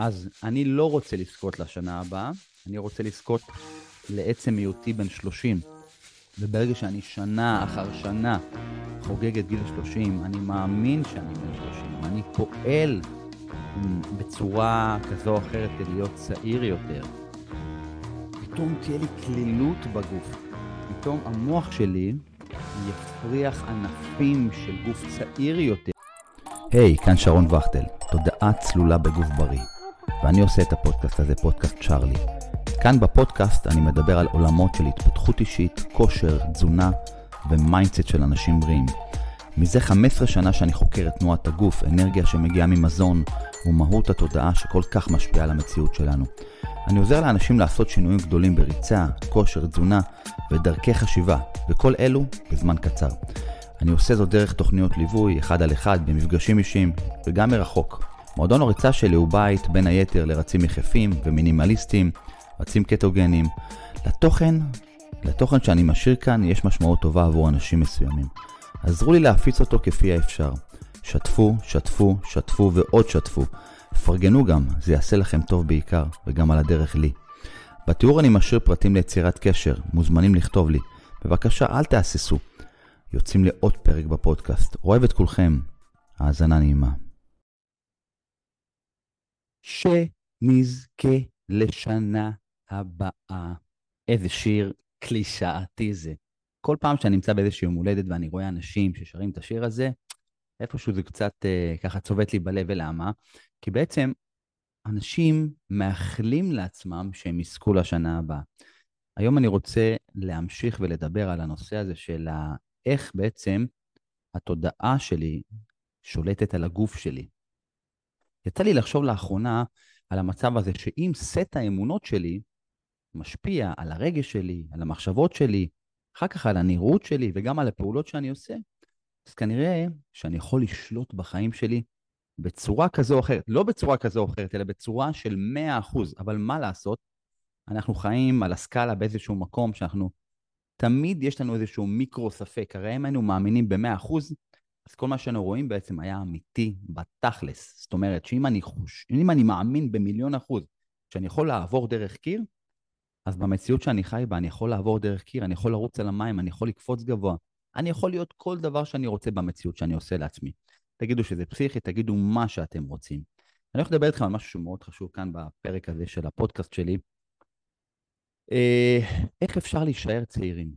אז אני לא רוצה לזכות לשנה הבאה, אני רוצה לזכות לעצם היותי בן 30. וברגע שאני שנה אחר שנה חוגג את גיל 30, אני מאמין שאני בן 30, אני פועל בצורה כזו או אחרת כדי להיות צעיר יותר. פתאום תהיה לי כלילות בגוף. פתאום המוח שלי יפריח ענפים של גוף צעיר יותר. היי, היי, כאן שרון וכטל, תודעה צלולה בגוף בריא. ואני עושה את הפודקאסט הזה, פודקאסט צ'ארלי. כאן בפודקאסט אני מדבר על עולמות של התפתחות אישית, כושר, תזונה ו mindset של אנשים בריאים. מזה 15 שנה שאני חוקר את תנועת הגוף, אנרגיה שמגיעה ממזון ומהות התודעה שכל כך משפיעה על המציאות שלנו. אני עוזר לאנשים לעשות שינויים גדולים בריצה, כושר, תזונה ודרכי חשיבה, וכל אלו בזמן קצר. אני עושה זאת דרך תוכניות ליווי, אחד על אחד, במפגשים אישיים, וגם מרחוק. מועדון הריצה שלי הוא בית, בין היתר, לרצים יחפים ומינימליסטים, רצים קטוגנים. לתוכן, לתוכן שאני משאיר כאן, יש משמעות טובה עבור אנשים מסוימים. עזרו לי להפיץ אותו כפי האפשר. שתפו, שתפו, שתפו ועוד שתפו. פרגנו גם, זה יעשה לכם טוב בעיקר, וגם על הדרך לי. בתיאור אני משאיר פרטים ליצירת קשר, מוזמנים לכתוב לי. בבקשה, אל תהססו. יוצאים לעוד פרק בפודקאסט. אוהב את כולכם. האזנה נעימה. שנזכה לשנה הבאה. איזה שיר קלישאתי זה. כל פעם שאני נמצא באיזשהו יום הולדת ואני רואה אנשים ששרים את השיר הזה, איפשהו זה קצת אה, ככה צובט לי בלב, ולמה? כי בעצם אנשים מאחלים לעצמם שהם יזכו לשנה הבאה. היום אני רוצה להמשיך ולדבר על הנושא הזה של איך בעצם התודעה שלי שולטת על הגוף שלי. יצא לי לחשוב לאחרונה על המצב הזה שאם סט האמונות שלי משפיע על הרגש שלי, על המחשבות שלי, אחר כך על הנראות שלי וגם על הפעולות שאני עושה, אז כנראה שאני יכול לשלוט בחיים שלי בצורה כזו או אחרת. לא בצורה כזו או אחרת, אלא בצורה של 100%. אבל מה לעשות? אנחנו חיים על הסקאלה באיזשהו מקום שאנחנו, תמיד יש לנו איזשהו מיקרו ספק. הרי אם היינו מאמינים ב-100%, אז כל מה שאנו רואים בעצם היה אמיתי בתכלס. זאת אומרת, שאם אני, חוש... אני מאמין במיליון אחוז שאני יכול לעבור דרך קיר, אז במציאות שאני חי בה אני יכול לעבור דרך קיר, אני יכול לרוץ על המים, אני יכול לקפוץ גבוה, אני יכול להיות כל דבר שאני רוצה במציאות שאני עושה לעצמי. תגידו שזה פסיכי, תגידו מה שאתם רוצים. אני הולך לדבר איתכם על משהו שמאוד חשוב כאן בפרק הזה של הפודקאסט שלי. אה, איך אפשר להישאר צעירים?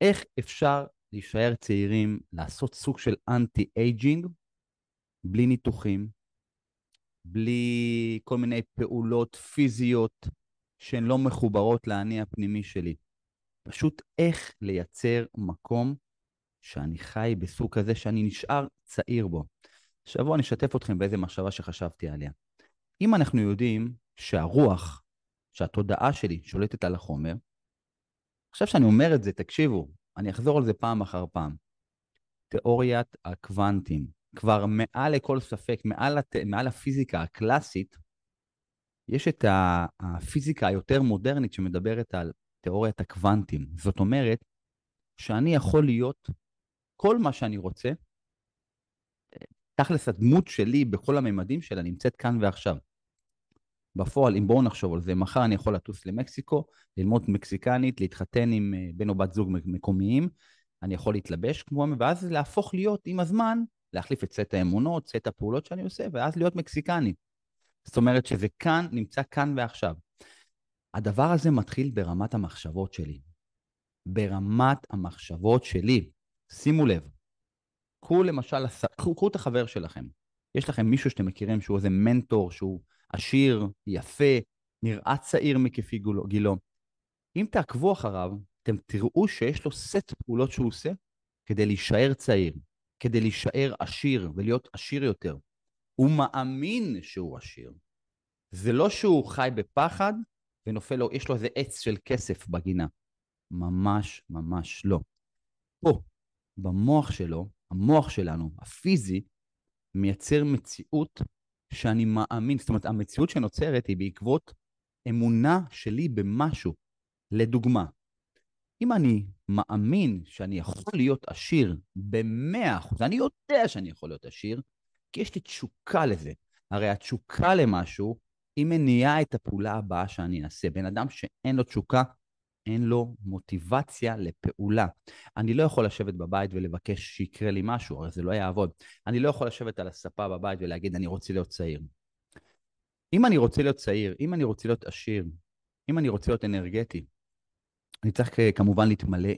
איך אפשר להישאר צעירים, לעשות סוג של anti-aging, בלי ניתוחים, בלי כל מיני פעולות פיזיות שהן לא מחוברות לאני הפנימי שלי. פשוט איך לייצר מקום שאני חי בסוג כזה שאני נשאר צעיר בו. השבוע אני אשתף אתכם באיזה מחשבה שחשבתי עליה. אם אנחנו יודעים שהרוח, שהתודעה שלי שולטת על החומר, עכשיו שאני אומר את זה, תקשיבו, אני אחזור על זה פעם אחר פעם. תיאוריית הקוונטים, כבר מעל לכל ספק, מעל, הת... מעל הפיזיקה הקלאסית, יש את הפיזיקה היותר מודרנית שמדברת על תיאוריית הקוונטים. זאת אומרת, שאני יכול להיות כל מה שאני רוצה, תכלס הדמות שלי בכל הממדים שלה נמצאת כאן ועכשיו. בפועל, אם בואו נחשוב על זה, מחר אני יכול לטוס למקסיקו, ללמוד מקסיקנית, להתחתן עם אה, בן או בת זוג מקומיים, אני יכול להתלבש כמוהם, ואז להפוך להיות עם הזמן, להחליף את סט האמונות, סט הפעולות שאני עושה, ואז להיות מקסיקני. זאת אומרת שזה כאן, נמצא כאן ועכשיו. הדבר הזה מתחיל ברמת המחשבות שלי. ברמת המחשבות שלי. שימו לב, קחו למשל, קחו את החבר שלכם. יש לכם מישהו שאתם מכירים שהוא איזה מנטור, שהוא עשיר, יפה, נראה צעיר מכפי גילו. אם תעקבו אחריו, אתם תראו שיש לו סט פעולות שהוא עושה כדי להישאר צעיר, כדי להישאר עשיר ולהיות עשיר יותר. הוא מאמין שהוא עשיר. זה לא שהוא חי בפחד ונופל לו, יש לו איזה עץ של כסף בגינה. ממש ממש לא. פה, במוח שלו, המוח שלנו, הפיזי, מייצר מציאות שאני מאמין, זאת אומרת, המציאות שנוצרת היא בעקבות אמונה שלי במשהו. לדוגמה, אם אני מאמין שאני יכול להיות עשיר במאה אחוז, אני יודע שאני יכול להיות עשיר, כי יש לי תשוקה לזה. הרי התשוקה למשהו היא מניעה את הפעולה הבאה שאני אעשה. בן אדם שאין לו תשוקה, אין לו מוטיבציה לפעולה. אני לא יכול לשבת בבית ולבקש שיקרה לי משהו, הרי זה לא יעבוד. אני לא יכול לשבת על הספה בבית ולהגיד, אני רוצה להיות צעיר. אם אני רוצה להיות צעיר, אם אני רוצה להיות עשיר, אם אני רוצה להיות אנרגטי, אני צריך כמובן להתמלא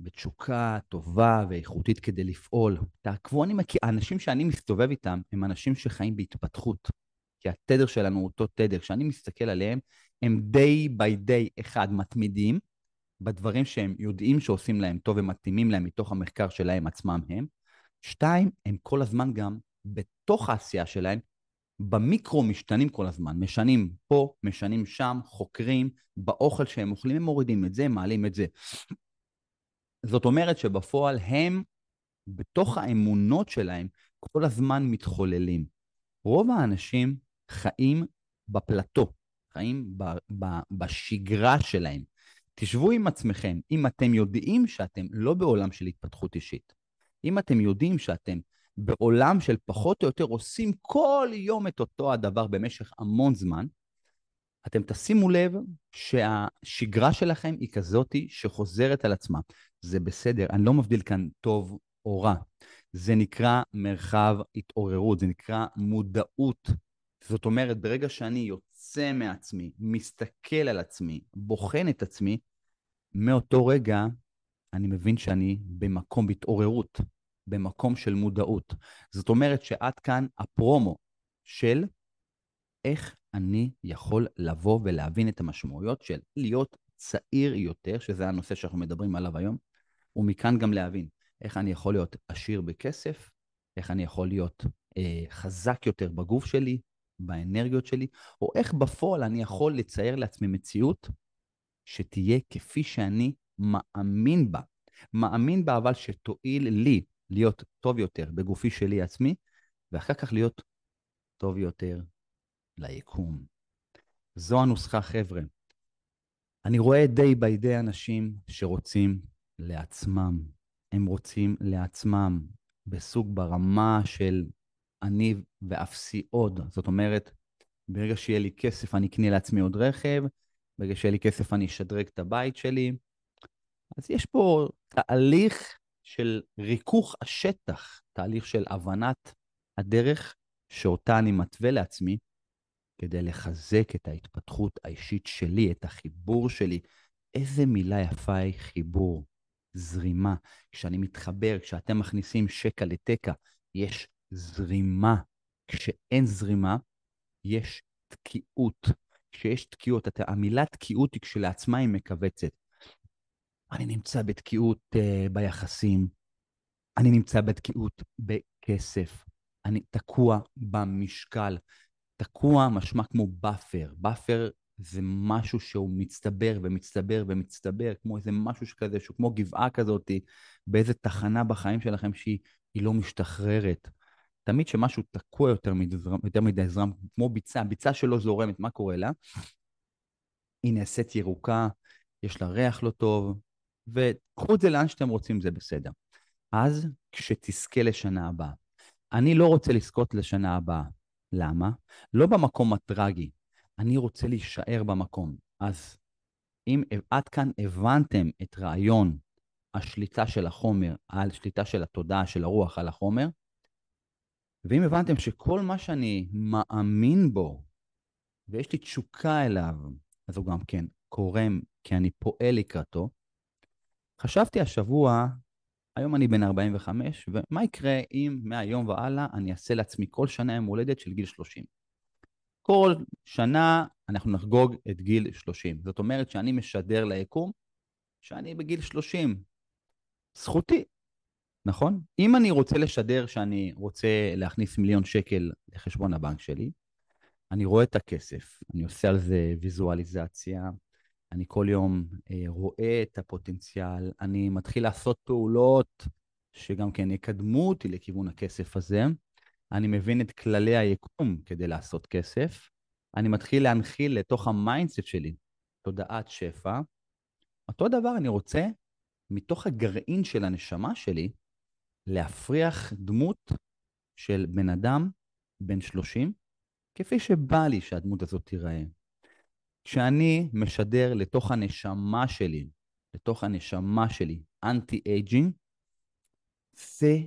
בתשוקה טובה ואיכותית כדי לפעול. תעקבו, אני מכיר, האנשים שאני מסתובב איתם הם אנשים שחיים בהתפתחות. כי התדר שלנו הוא אותו תדר. כשאני מסתכל עליהם, הם day by day, אחד, מתמידים בדברים שהם יודעים שעושים להם טוב ומתאימים להם מתוך המחקר שלהם עצמם הם. שתיים, הם כל הזמן גם בתוך העשייה שלהם, במיקרו משתנים כל הזמן. משנים פה, משנים שם, חוקרים, באוכל שהם אוכלים, הם מורידים את זה, מעלים את זה. זאת אומרת שבפועל הם, בתוך האמונות שלהם, כל הזמן מתחוללים. רוב האנשים חיים בפלטו, חיים ב, ב, בשגרה שלהם. תשבו עם עצמכם, אם אתם יודעים שאתם לא בעולם של התפתחות אישית, אם אתם יודעים שאתם בעולם של פחות או יותר עושים כל יום את אותו הדבר במשך המון זמן, אתם תשימו לב שהשגרה שלכם היא כזאתי שחוזרת על עצמה. זה בסדר, אני לא מבדיל כאן טוב או רע. זה נקרא מרחב התעוררות, זה נקרא מודעות. זאת אומרת, ברגע שאני יוצא מעצמי, מסתכל על עצמי, בוחן את עצמי, מאותו רגע אני מבין שאני במקום בהתעוררות, במקום של מודעות. זאת אומרת שעד כאן הפרומו של איך אני יכול לבוא ולהבין את המשמעויות של להיות צעיר יותר, שזה הנושא שאנחנו מדברים עליו היום, ומכאן גם להבין איך אני יכול להיות עשיר בכסף, איך אני יכול להיות אה, חזק יותר בגוף שלי, באנרגיות שלי, או איך בפועל אני יכול לצייר לעצמי מציאות שתהיה כפי שאני מאמין בה. מאמין בה אבל שתועיל לי להיות טוב יותר בגופי שלי עצמי, ואחר כך להיות טוב יותר ליקום. זו הנוסחה, חבר'ה. אני רואה די ביי די אנשים שרוצים לעצמם. הם רוצים לעצמם בסוג ברמה של אני ואפסי עוד. זאת אומרת, ברגע שיהיה לי כסף אני אקנה לעצמי עוד רכב, ברגע שיהיה לי כסף אני אשדרג את הבית שלי. אז יש פה תהליך של ריכוך השטח, תהליך של הבנת הדרך שאותה אני מתווה לעצמי, כדי לחזק את ההתפתחות האישית שלי, את החיבור שלי. איזה מילה יפה היא חיבור, זרימה. כשאני מתחבר, כשאתם מכניסים שקע לתקע, יש זרימה. כשאין זרימה, יש תקיעות. כשיש תקיעות, אתה, המילה תקיעות היא כשלעצמה היא מכווצת. אני נמצא בתקיעות uh, ביחסים, אני נמצא בתקיעות בכסף, אני תקוע במשקל. תקוע משמע כמו buffer. buffer זה משהו שהוא מצטבר ומצטבר ומצטבר, כמו איזה משהו שכזה, שהוא כמו גבעה כזאת, באיזה תחנה בחיים שלכם שהיא לא משתחררת. תמיד כשמשהו תקוע יותר מדי, יותר מדי זרם, כמו ביצה, ביצה שלא זורמת, מה קורה לה? היא נעשית ירוקה, יש לה ריח לא טוב, וקחו את זה לאן שאתם רוצים, זה בסדר. אז כשתזכה לשנה הבאה. אני לא רוצה לזכות לשנה הבאה. למה? לא במקום הטרגי. אני רוצה להישאר במקום. אז אם עד כאן הבנתם את רעיון השליטה של החומר על שליטה של התודעה, של הרוח על החומר, ואם הבנתם שכל מה שאני מאמין בו, ויש לי תשוקה אליו, אז הוא גם כן קורם כי אני פועל לקראתו, חשבתי השבוע, היום אני בן 45, ומה יקרה אם מהיום והלאה אני אעשה לעצמי כל שנה יום הולדת של גיל 30? כל שנה אנחנו נחגוג את גיל 30. זאת אומרת שאני משדר ליקום שאני בגיל 30. זכותי, נכון? אם אני רוצה לשדר שאני רוצה להכניס מיליון שקל לחשבון הבנק שלי, אני רואה את הכסף, אני עושה על זה ויזואליזציה, אני כל יום אה, רואה את הפוטנציאל, אני מתחיל לעשות פעולות שגם כן יקדמו אותי לכיוון הכסף הזה, אני מבין את כללי היקום כדי לעשות כסף, אני מתחיל להנחיל לתוך ה mindset שלי תודעת שפע. אותו דבר אני רוצה, מתוך הגרעין של הנשמה שלי, להפריח דמות של בן אדם בן 30, כפי שבא לי שהדמות הזאת תיראה. כשאני משדר לתוך הנשמה שלי, לתוך הנשמה שלי, anti aging, זה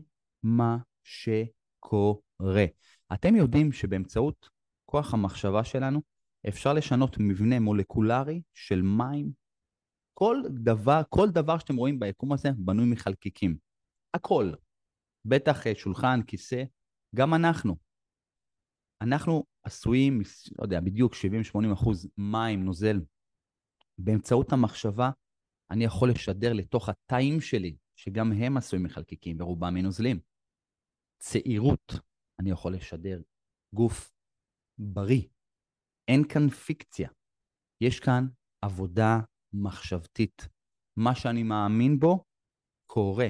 מה שקורה. אתם יודעים שבאמצעות כוח המחשבה שלנו אפשר לשנות מבנה מולקולרי של מים? כל דבר, כל דבר שאתם רואים ביקום הזה בנוי מחלקיקים. הכל. בטח אה, שולחן, כיסא, גם אנחנו. אנחנו עשויים, לא יודע, בדיוק 70-80 אחוז מים, נוזל. באמצעות המחשבה, אני יכול לשדר לתוך התאים שלי, שגם הם עשויים מחלקיקים ורובם מנוזלים. צעירות, אני יכול לשדר גוף בריא. אין כאן פיקציה. יש כאן עבודה מחשבתית. מה שאני מאמין בו, קורה.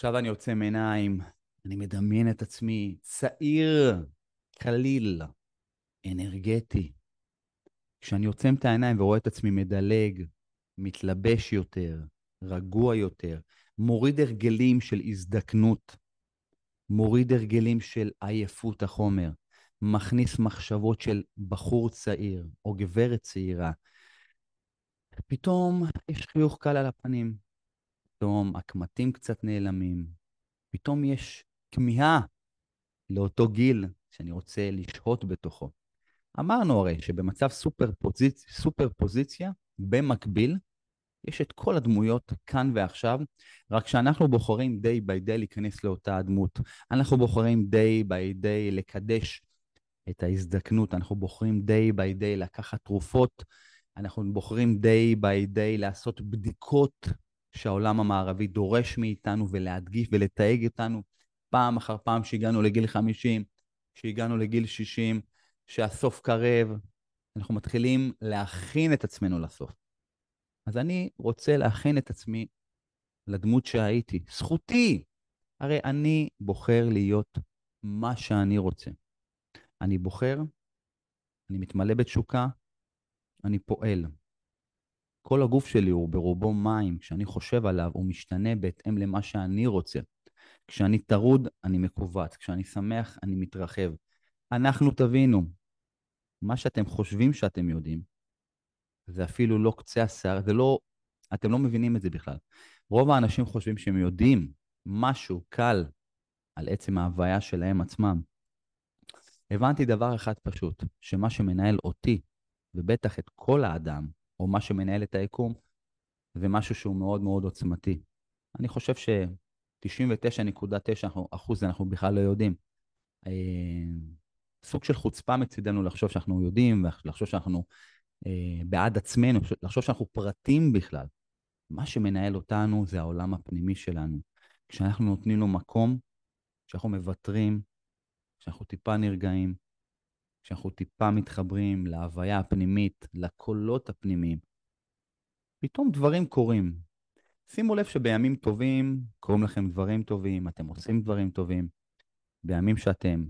עכשיו אני יוצא מעיניים, אני מדמיין את עצמי צעיר, קליל, אנרגטי. כשאני עוצם את העיניים ורואה את עצמי מדלג, מתלבש יותר, רגוע יותר, מוריד הרגלים של הזדקנות, מוריד הרגלים של עייפות החומר, מכניס מחשבות של בחור צעיר או גברת צעירה. פתאום יש חיוך קל על הפנים, פתאום הקמטים קצת נעלמים, פתאום יש כמיהה לאותו גיל שאני רוצה לשהות בתוכו. אמרנו הרי שבמצב סופר, פוזיצ... סופר פוזיציה, במקביל, יש את כל הדמויות כאן ועכשיו, רק שאנחנו בוחרים day by day להיכנס לאותה הדמות. אנחנו בוחרים day by day לקדש את ההזדקנות, אנחנו בוחרים day by day לקחת תרופות, אנחנו בוחרים day by day לעשות בדיקות שהעולם המערבי דורש מאיתנו ולהדגיש ולתייג אותנו פעם אחר פעם שהגענו לגיל 50, שהגענו לגיל 60, שהסוף קרב, אנחנו מתחילים להכין את עצמנו לסוף. אז אני רוצה להכין את עצמי לדמות שהייתי. זכותי! הרי אני בוחר להיות מה שאני רוצה. אני בוחר, אני מתמלא בתשוקה, אני פועל. כל הגוף שלי הוא ברובו מים, כשאני חושב עליו הוא משתנה בהתאם למה שאני רוצה. כשאני טרוד, אני מכווץ, כשאני שמח, אני מתרחב. אנחנו תבינו, מה שאתם חושבים שאתם יודעים, זה אפילו לא קצה השיער, זה לא, אתם לא מבינים את זה בכלל. רוב האנשים חושבים שהם יודעים משהו קל על עצם ההוויה שלהם עצמם. הבנתי דבר אחד פשוט, שמה שמנהל אותי, ובטח את כל האדם, או מה שמנהל את היקום, זה משהו שהוא מאוד מאוד עוצמתי. אני חושב ש-99.9 אחוז אנחנו בכלל לא יודעים. אה, סוג של חוצפה מצידנו לחשוב שאנחנו יודעים, ולחשוב שאנחנו אה, בעד עצמנו, לחשוב שאנחנו פרטים בכלל. מה שמנהל אותנו זה העולם הפנימי שלנו. כשאנחנו נותנים לו מקום, כשאנחנו מוותרים, כשאנחנו טיפה נרגעים, כשאנחנו טיפה מתחברים להוויה הפנימית, לקולות הפנימיים, פתאום דברים קורים. שימו לב שבימים טובים קורים לכם דברים טובים, אתם עושים דברים טובים. בימים שאתם,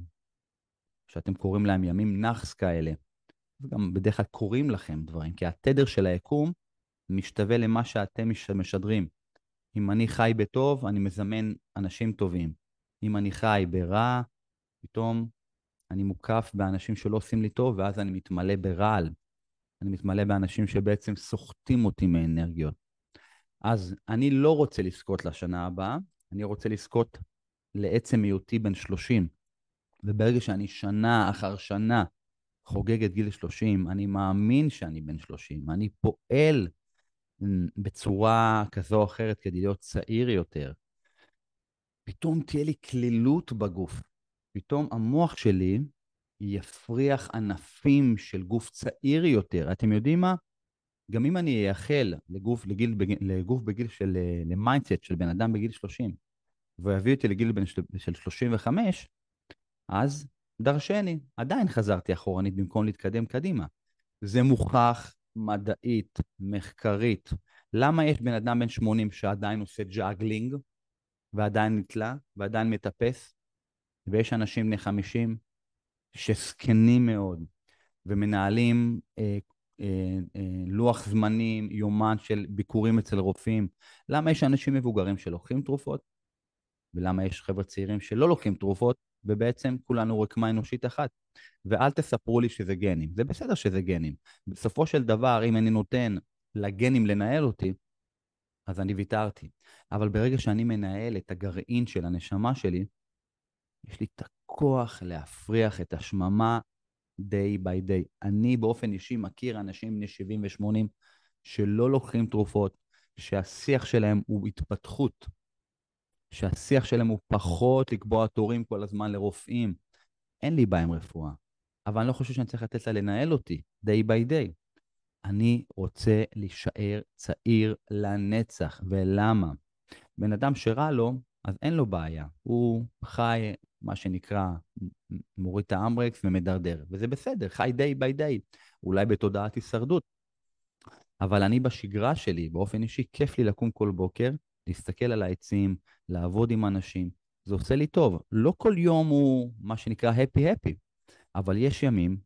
שאתם קוראים להם ימים נאחס כאלה, וגם בדרך כלל קורים לכם דברים, כי התדר של היקום משתווה למה שאתם משדרים. אם אני חי בטוב, אני מזמן אנשים טובים. אם אני חי ברע, פתאום אני מוקף באנשים שלא עושים לי טוב, ואז אני מתמלא ברעל. אני מתמלא באנשים שבעצם סוחטים אותי מאנרגיות. אז אני לא רוצה לזכות לשנה הבאה, אני רוצה לזכות לעצם היותי בן 30. וברגע שאני שנה אחר שנה חוגג את גיל 30, אני מאמין שאני בן 30, אני פועל בצורה כזו או אחרת כדי להיות צעיר יותר. פתאום תהיה לי כלילות בגוף. פתאום המוח שלי יפריח ענפים של גוף צעיר יותר. אתם יודעים מה? גם אם אני אייחל לגוף, לגיל, לגוף בגיל של, ל mindset של בן אדם בגיל 30, ויביא אותי לגיל בן של 35, אז דרשני, עדיין חזרתי אחורנית במקום להתקדם קדימה. זה מוכח מדעית, מחקרית. למה יש בן אדם בן 80 שעדיין עושה juggling, ועדיין נתלה, ועדיין מטפס, ויש אנשים בני 50 שזקנים מאוד, ומנהלים אה, אה, אה, לוח זמנים, יומן של ביקורים אצל רופאים. למה יש אנשים מבוגרים שלוקחים תרופות, ולמה יש חבר'ה צעירים שלא לוקחים תרופות, ובעצם כולנו רקמה אנושית אחת. ואל תספרו לי שזה גנים. זה בסדר שזה גנים. בסופו של דבר, אם אני נותן לגנים לנהל אותי, אז אני ויתרתי. אבל ברגע שאני מנהל את הגרעין של הנשמה שלי, יש לי את הכוח להפריח את השממה day by day. אני באופן אישי מכיר אנשים בני 70 ו-80 שלא לוקחים תרופות, שהשיח שלהם הוא התפתחות, שהשיח שלהם הוא פחות לקבוע תורים כל הזמן לרופאים. אין לי בעיה עם רפואה, אבל אני לא חושב שאני צריך לתת לה לנהל אותי day by day. אני רוצה להישאר צעיר לנצח, ולמה? בן אדם שרע לו, אז אין לו בעיה. הוא חי, מה שנקרא, מוריד את האמברקס ומדרדר, וזה בסדר, חי day by day, אולי בתודעת הישרדות. אבל אני בשגרה שלי, באופן אישי, כיף לי לקום כל בוקר, להסתכל על העצים, לעבוד עם אנשים. זה עושה לי טוב. לא כל יום הוא מה שנקרא happy-happy, אבל יש ימים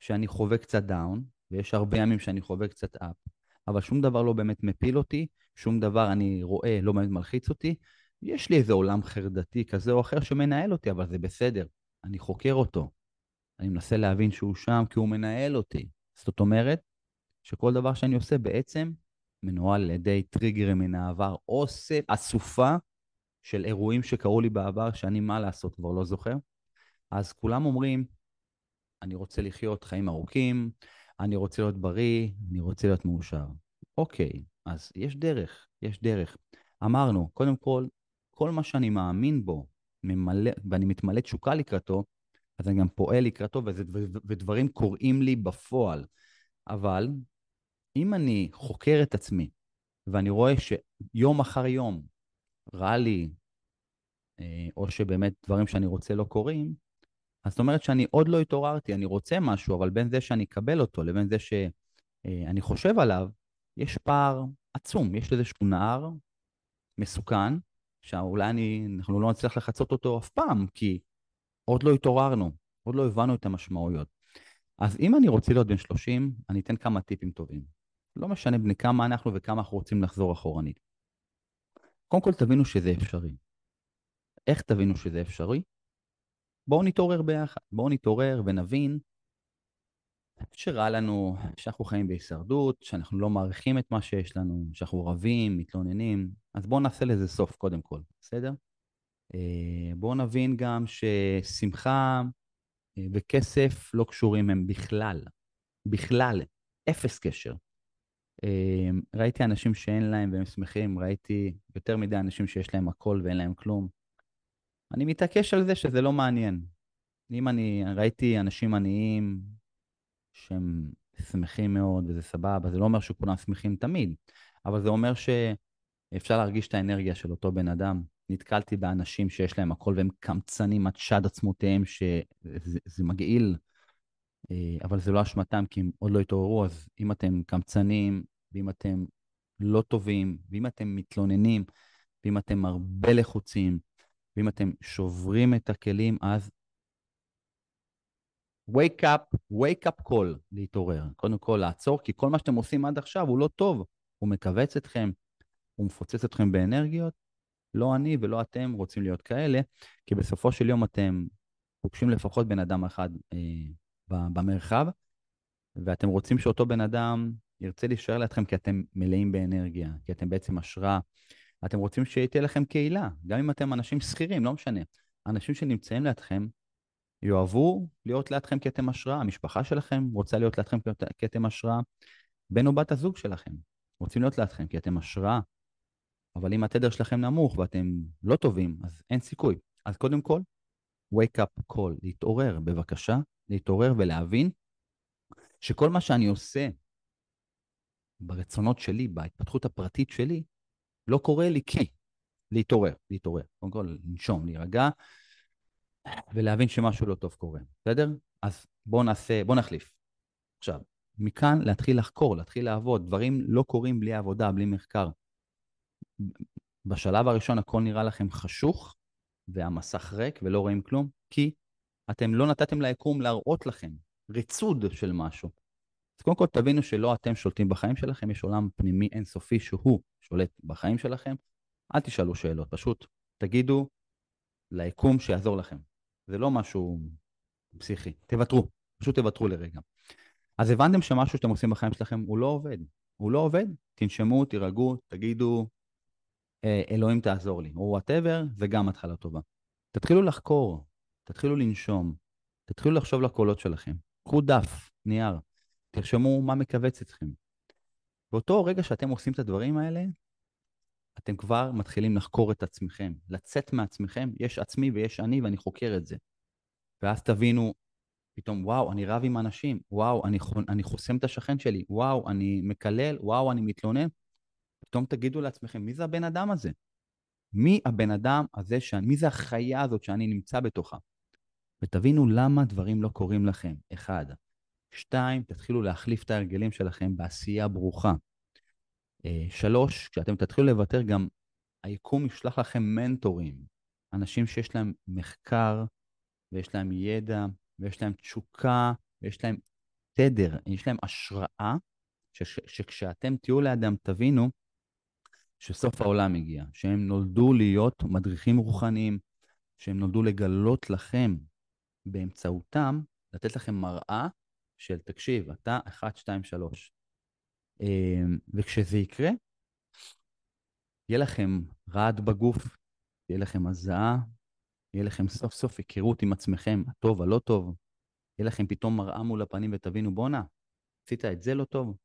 שאני חווה קצת דאון, ויש הרבה ימים שאני חווה קצת אפ, אבל שום דבר לא באמת מפיל אותי, שום דבר אני רואה לא באמת מלחיץ אותי. יש לי איזה עולם חרדתי כזה או אחר שמנהל אותי, אבל זה בסדר. אני חוקר אותו. אני מנסה להבין שהוא שם כי הוא מנהל אותי. זאת אומרת, שכל דבר שאני עושה בעצם מנוהל על ידי טריגרים מן העבר, אוסף, אסופה של אירועים שקרו לי בעבר, שאני מה לעשות כבר לא זוכר. אז כולם אומרים, אני רוצה לחיות חיים ארוכים, אני רוצה להיות בריא, אני רוצה להיות מאושר. אוקיי, אז יש דרך, יש דרך. אמרנו, קודם כל, כל מה שאני מאמין בו, ממלא, ואני מתמלא תשוקה לקראתו, אז אני גם פועל לקראתו, וזה, ודברים קורים לי בפועל. אבל אם אני חוקר את עצמי, ואני רואה שיום אחר יום רע לי, אה, או שבאמת דברים שאני רוצה לא קורים, אז זאת אומרת שאני עוד לא התעוררתי, אני רוצה משהו, אבל בין זה שאני אקבל אותו לבין זה שאני חושב עליו, יש פער עצום. יש איזשהו נהר מסוכן, שאולי אני, אנחנו לא נצליח לחצות אותו אף פעם, כי עוד לא התעוררנו, עוד לא הבנו את המשמעויות. אז אם אני רוצה להיות בן 30, אני אתן כמה טיפים טובים. לא משנה בני כמה אנחנו וכמה אנחנו רוצים לחזור אחורנית. קודם כל תבינו שזה אפשרי. איך תבינו שזה אפשרי? בואו נתעורר ביחד, בואו נתעורר ונבין שרע לנו, שאנחנו חיים בהישרדות, שאנחנו לא מעריכים את מה שיש לנו, שאנחנו רבים, מתלוננים, אז בואו נעשה לזה סוף קודם כל, בסדר? אה, בואו נבין גם ששמחה אה, וכסף לא קשורים הם בכלל, בכלל, אפס קשר. אה, ראיתי אנשים שאין להם והם שמחים, ראיתי יותר מדי אנשים שיש להם הכל ואין להם כלום. אני מתעקש על זה שזה לא מעניין. אם אני ראיתי אנשים עניים שהם שמחים מאוד וזה סבבה, זה לא אומר שכולם שמחים תמיד, אבל זה אומר שאפשר להרגיש את האנרגיה של אותו בן אדם. נתקלתי באנשים שיש להם הכל והם קמצנים עד שד עצמותיהם, שזה מגעיל, אה, אבל זה לא אשמתם כי הם עוד לא התעוררו, אז אם אתם קמצנים, ואם אתם לא טובים, ואם אתם מתלוננים, ואם אתם הרבה לחוצים, ואם אתם שוברים את הכלים, אז wake up, wake up call, להתעורר. קודם כל לעצור, כי כל מה שאתם עושים עד עכשיו הוא לא טוב. הוא מכווץ אתכם, הוא מפוצץ אתכם באנרגיות. לא אני ולא אתם רוצים להיות כאלה, כי בסופו של יום אתם פוגשים לפחות בן אדם אחד אה, במרחב, ואתם רוצים שאותו בן אדם ירצה להישאר לידכם כי אתם מלאים באנרגיה, כי אתם בעצם השראה. אתם רוצים שתהיה לכם קהילה, גם אם אתם אנשים שכירים, לא משנה. אנשים שנמצאים לידכם יאהבו להיות לידכם כי אתם השראה, המשפחה שלכם רוצה להיות לידכם כי אתם השראה, בן או בת הזוג שלכם רוצים להיות לידכם כי אתם השראה, אבל אם התדר שלכם נמוך ואתם לא טובים, אז אין סיכוי. אז קודם כל, wake up call, להתעורר בבקשה, להתעורר ולהבין שכל מה שאני עושה ברצונות שלי, בהתפתחות הפרטית שלי, לא קורה לי כי. להתעורר, להתעורר. קודם כל, לנשום, להירגע, ולהבין שמשהו לא טוב קורה, בסדר? אז בואו נעשה, בואו נחליף. עכשיו, מכאן להתחיל לחקור, להתחיל לעבוד. דברים לא קורים בלי עבודה, בלי מחקר. בשלב הראשון הכל נראה לכם חשוך, והמסך ריק ולא רואים כלום, כי אתם לא נתתם ליקום להראות לכם ריצוד של משהו. אז קודם כל תבינו שלא אתם שולטים בחיים שלכם, יש עולם פנימי אינסופי שהוא שולט בחיים שלכם. אל תשאלו שאלות, פשוט תגידו ליקום שיעזור לכם. זה לא משהו פסיכי. תוותרו, פשוט תוותרו לרגע. אז הבנתם שמשהו שאתם עושים בחיים שלכם הוא לא עובד. הוא לא עובד, תנשמו, תירגעו, תגידו, אה, אלוהים תעזור לי, או whatever, זה גם התחלה טובה. תתחילו לחקור, תתחילו לנשום, תתחילו להקשיב לקולות שלכם. קחו דף, נייר, תרשמו מה מכווץ אתכם. באותו רגע שאתם עושים את הדברים האלה, אתם כבר מתחילים לחקור את עצמכם, לצאת מעצמכם, יש עצמי ויש אני ואני חוקר את זה. ואז תבינו, פתאום, וואו, אני רב עם אנשים, וואו, אני, אני חוסם את השכן שלי, וואו, אני מקלל, וואו, אני מתלונן. פתאום תגידו לעצמכם, מי זה הבן אדם הזה? מי הבן אדם הזה, שאני, מי זה החיה הזאת שאני נמצא בתוכה? ותבינו למה דברים לא קורים לכם, אחד. שתיים, תתחילו להחליף את ההרגלים שלכם בעשייה ברוכה. אה, שלוש, כשאתם תתחילו לוותר, גם היקום ישלח לכם מנטורים, אנשים שיש להם מחקר ויש להם ידע ויש להם תשוקה ויש להם תדר, יש להם השראה, שכשאתם תהיו לידם תבינו שסוף העולם הגיע, שהם נולדו להיות מדריכים רוחניים, שהם נולדו לגלות לכם באמצעותם, לתת לכם מראה של תקשיב, אתה 1, 2, 3. וכשזה יקרה, יהיה לכם רעד בגוף, יהיה לכם הזעה, יהיה לכם סוף סוף היכרות עם עצמכם, הטוב, הלא טוב, יהיה לכם פתאום מראה מול הפנים ותבינו, בואנה, עשית את זה לא טוב,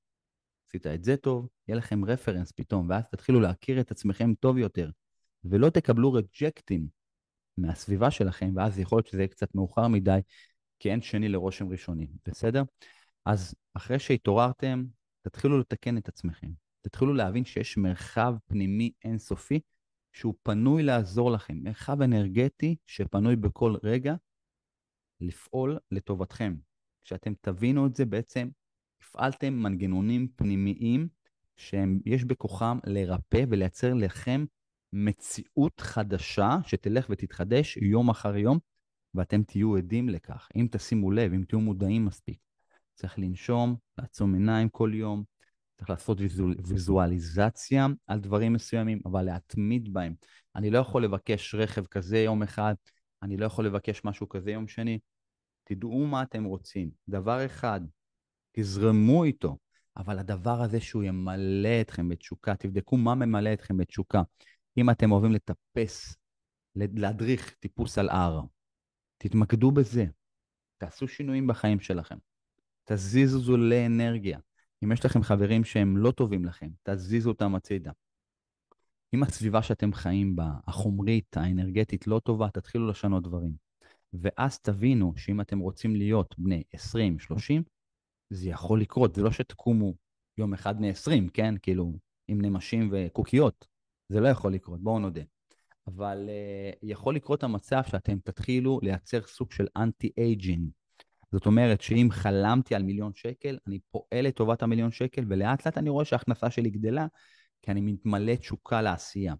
עשית את זה טוב, יהיה לכם רפרנס פתאום, ואז תתחילו להכיר את עצמכם טוב יותר, ולא תקבלו רג'קטים מהסביבה שלכם, ואז יכול להיות שזה יהיה קצת מאוחר מדי, כי אין שני לרושם ראשוני, בסדר? אז אחרי שהתעוררתם, תתחילו לתקן את עצמכם. תתחילו להבין שיש מרחב פנימי אינסופי שהוא פנוי לעזור לכם, מרחב אנרגטי שפנוי בכל רגע לפעול לטובתכם. כשאתם תבינו את זה, בעצם הפעלתם מנגנונים פנימיים שיש בכוחם לרפא ולייצר לכם מציאות חדשה שתלך ותתחדש יום אחר יום, ואתם תהיו עדים לכך. אם תשימו לב, אם תהיו מודעים מספיק. צריך לנשום, לעצום עיניים כל יום, צריך לעשות ויזואל, ויזואליזציה על דברים מסוימים, אבל להתמיד בהם. אני לא יכול לבקש רכב כזה יום אחד, אני לא יכול לבקש משהו כזה יום שני. תדעו מה אתם רוצים. דבר אחד, תזרמו איתו, אבל הדבר הזה שהוא ימלא אתכם בתשוקה, תבדקו מה ממלא אתכם בתשוקה. אם אתם אוהבים לטפס, להדריך טיפוס על הר, תתמקדו בזה. תעשו שינויים בחיים שלכם. תזיזו לאנרגיה. אם יש לכם חברים שהם לא טובים לכם, תזיזו אותם הצידה. אם הסביבה שאתם חיים בה, החומרית, האנרגטית, לא טובה, תתחילו לשנות דברים. ואז תבינו שאם אתם רוצים להיות בני 20, 30, זה יכול לקרות. זה לא שתקומו יום אחד בני 20, כן? כאילו, עם נמשים וקוקיות. זה לא יכול לקרות, בואו נודה. אבל uh, יכול לקרות המצב שאתם תתחילו לייצר סוג של אנטי-אייג'ינג. זאת אומרת שאם חלמתי על מיליון שקל, אני פועל לטובת המיליון שקל, ולאט לאט אני רואה שההכנסה שלי גדלה, כי אני מתמלא תשוקה לעשייה.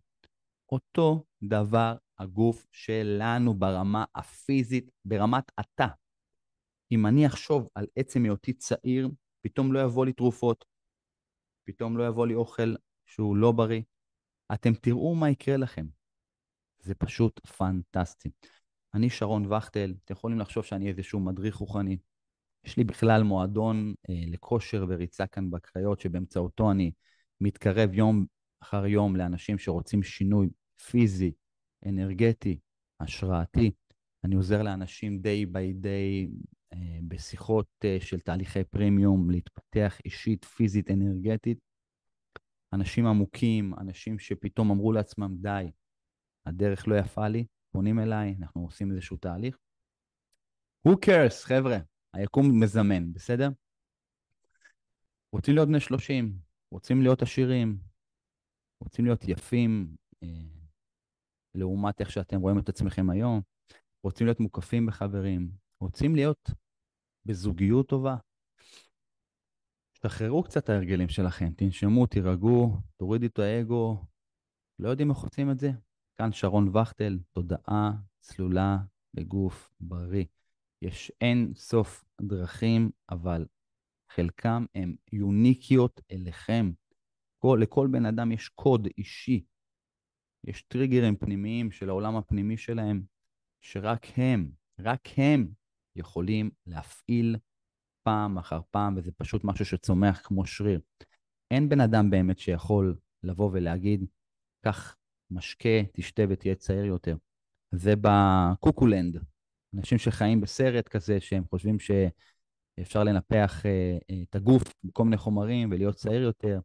אותו דבר הגוף שלנו ברמה הפיזית, ברמת התא. אם אני אחשוב על עצם היותי צעיר, פתאום לא יבוא לי תרופות, פתאום לא יבוא לי אוכל שהוא לא בריא. אתם תראו מה יקרה לכם. זה פשוט פנטסטי. אני שרון וכטל, אתם יכולים לחשוב שאני איזשהו מדריך רוחני. יש לי בכלל מועדון אה, לכושר וריצה כאן בקריות, שבאמצעותו אני מתקרב יום אחר יום לאנשים שרוצים שינוי פיזי, אנרגטי, השראתי. אני עוזר לאנשים day by day אה, בשיחות אה, של תהליכי פרימיום להתפתח אישית, פיזית, אנרגטית. אנשים עמוקים, אנשים שפתאום אמרו לעצמם, די, הדרך לא יפה לי, פונים אליי, אנחנו עושים איזשהו תהליך. Who cares, חבר'ה? היקום מזמן, בסדר? רוצים להיות בני 30, רוצים להיות עשירים, רוצים להיות יפים, אה, לעומת איך שאתם רואים את עצמכם היום, רוצים להיות מוקפים בחברים, רוצים להיות בזוגיות טובה. שחררו קצת את ההרגלים שלכם, תנשמו, תירגעו, תורידו את האגו. לא יודעים איך עושים את זה? כאן שרון וכטל, תודעה צלולה בגוף בריא. יש אין סוף דרכים, אבל חלקם הם יוניקיות אליכם. כל, לכל בן אדם יש קוד אישי. יש טריגרים פנימיים של העולם הפנימי שלהם, שרק הם רק הם יכולים להפעיל פעם אחר פעם, וזה פשוט משהו שצומח כמו שריר. אין בן אדם באמת שיכול לבוא ולהגיד, קח משקה, תשתה ותהיה צעיר יותר. זה בקוקולנד. אנשים שחיים בסרט כזה, שהם חושבים שאפשר לנפח אה, אה, את הגוף בכל מיני חומרים ולהיות צעיר יותר.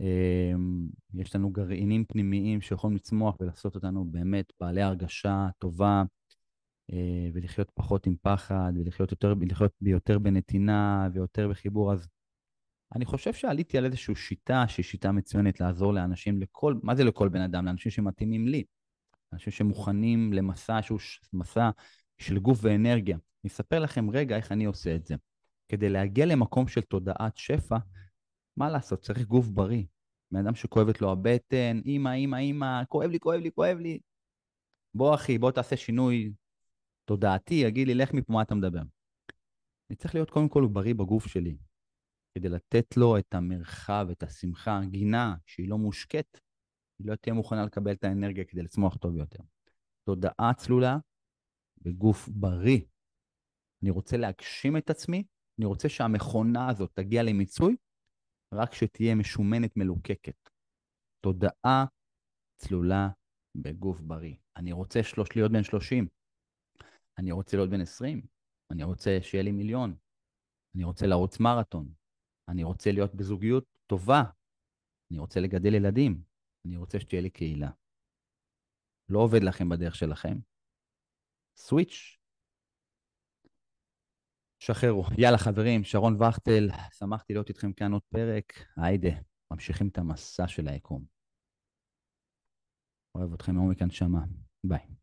אה, יש לנו גרעינים פנימיים שיכולים לצמוח ולעשות אותנו באמת בעלי הרגשה טובה, ולחיות פחות עם פחד, ולחיות יותר, לחיות יותר בנתינה ויותר בחיבור. אז אני חושב שעליתי על איזושהי שיטה שהיא שיטה מצוינת לעזור לאנשים, לכל, מה זה לכל בן אדם? לאנשים שמתאימים לי. אנשים שמוכנים למסע שהוא מסע של גוף ואנרגיה. אני אספר לכם רגע איך אני עושה את זה. כדי להגיע למקום של תודעת שפע, מה לעשות? צריך גוף בריא. בן אדם שכואבת לו הבטן, אמא, אמא, אמא, כואב לי, כואב לי, כואב לי. בוא אחי, בוא תעשה שינוי תודעתי, יגיד לי, לך מפה, מה אתה מדבר? אני צריך להיות קודם כל בריא בגוף שלי, כדי לתת לו את המרחב, את השמחה, גינה שהיא לא מושקת, היא לא תהיה מוכנה לקבל את האנרגיה כדי לצמוח טוב יותר. תודעה צלולה בגוף בריא. אני רוצה להגשים את עצמי, אני רוצה שהמכונה הזאת תגיע למיצוי, רק כשתהיה משומנת מלוקקת. תודעה צלולה בגוף בריא. אני רוצה שלוש, להיות בן 30, אני רוצה להיות בן 20, אני רוצה שיהיה לי מיליון, אני רוצה לרוץ מרתון, אני רוצה להיות בזוגיות טובה, אני רוצה לגדל ילדים, אני רוצה שתהיה לי קהילה. לא עובד לכם בדרך שלכם, סוויץ'. שחררו. יאללה חברים, שרון וכטל, שמחתי להיות איתכם כאן עוד פרק. היידה, ממשיכים את המסע של היקום. אוהב אתכם מעומק הנשמה. ביי.